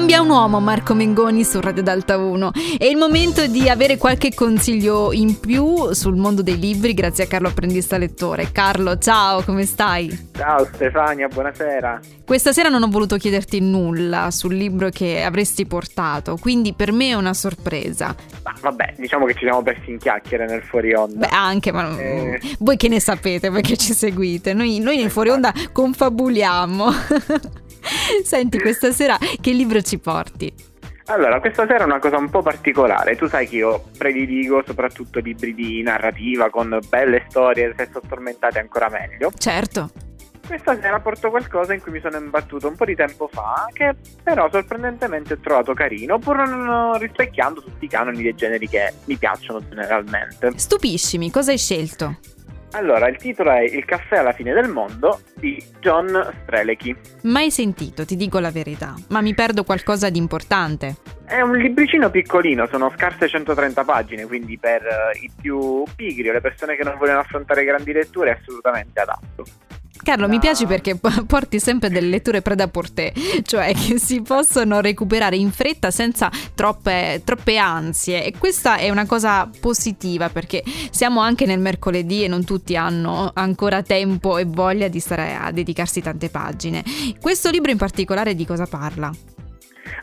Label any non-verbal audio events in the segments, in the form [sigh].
Cambia un uomo Marco Mengoni su Radio Dalta 1. È il momento di avere qualche consiglio in più sul mondo dei libri grazie a Carlo Apprendista Lettore. Carlo, ciao, come stai? Ciao Stefania, buonasera. Questa sera non ho voluto chiederti nulla sul libro che avresti portato, quindi per me è una sorpresa. Ma vabbè, diciamo che ci siamo persi in chiacchiere nel fuori onda. Beh, anche, ma eh... voi che ne sapete perché ci seguite? Noi, noi nel fuori onda confabuliamo. [laughs] [laughs] Senti, questa sera che libro ci porti? Allora, questa sera è una cosa un po' particolare. Tu sai che io prediligo soprattutto libri di narrativa con belle storie, se sono tormentate ancora meglio. Certo. Questa sera porto qualcosa in cui mi sono imbattuto un po' di tempo fa, che però sorprendentemente ho trovato carino, pur non rispecchiando tutti i canoni dei generi che mi piacciono generalmente. Stupiscimi, cosa hai scelto? Allora, il titolo è Il caffè alla fine del mondo di John Strelechi. Mai sentito, ti dico la verità, ma mi perdo qualcosa di importante. È un libricino piccolino, sono scarse 130 pagine, quindi per uh, i più pigri o le persone che non vogliono affrontare grandi letture è assolutamente adatto. Carlo, no. mi piace perché porti sempre delle letture preda portè, cioè che si possono recuperare in fretta senza troppe, troppe ansie e questa è una cosa positiva perché siamo anche nel mercoledì e non tutti hanno ancora tempo e voglia di stare a dedicarsi tante pagine. Questo libro in particolare di cosa parla?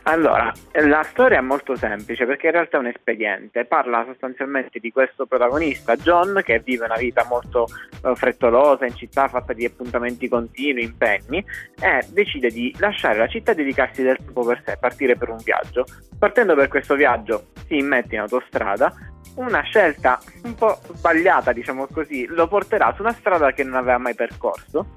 Allora, la storia è molto semplice perché in realtà è un espediente, parla sostanzialmente di questo protagonista John che vive una vita molto uh, frettolosa in città fatta di appuntamenti continui, impegni e decide di lasciare la città e dedicarsi del tempo per sé, partire per un viaggio. Partendo per questo viaggio si immette in autostrada. Una scelta un po' sbagliata, diciamo così, lo porterà su una strada che non aveva mai percorso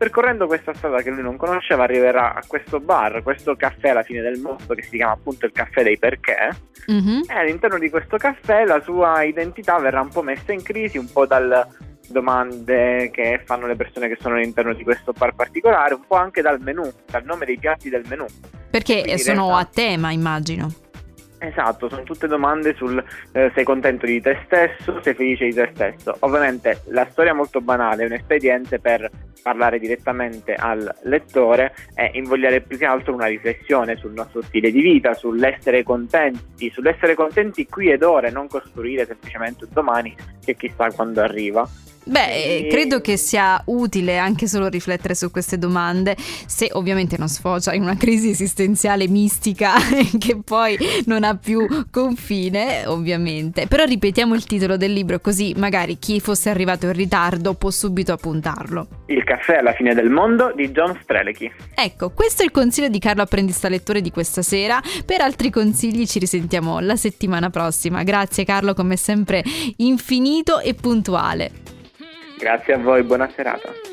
percorrendo questa strada che lui non conosceva arriverà a questo bar, questo caffè alla fine del mondo che si chiama appunto il caffè dei perché mm-hmm. e all'interno di questo caffè la sua identità verrà un po' messa in crisi, un po' dalle domande che fanno le persone che sono all'interno di questo bar particolare, un po' anche dal menù, dal nome dei piatti del menù. Perché Quindi sono a tema immagino. Esatto, sono tutte domande sul eh, sei contento di te stesso, sei felice di te stesso. Ovviamente la storia è molto banale, è un espediente per parlare direttamente al lettore e invogliare più che altro una riflessione sul nostro stile di vita, sull'essere contenti, sull'essere contenti qui ed ora e non costruire semplicemente un domani che chissà quando arriva. Beh, credo che sia utile anche solo riflettere su queste domande, se ovviamente non sfocia in una crisi esistenziale mistica [laughs] che poi non ha più confine, ovviamente. Però ripetiamo il titolo del libro così magari chi fosse arrivato in ritardo può subito appuntarlo. Il caffè alla fine del mondo di John Strelicky. Ecco, questo è il consiglio di Carlo Apprendista Lettore di questa sera. Per altri consigli ci risentiamo la settimana prossima. Grazie Carlo, come sempre infinito e puntuale. Grazie a voi, buona serata.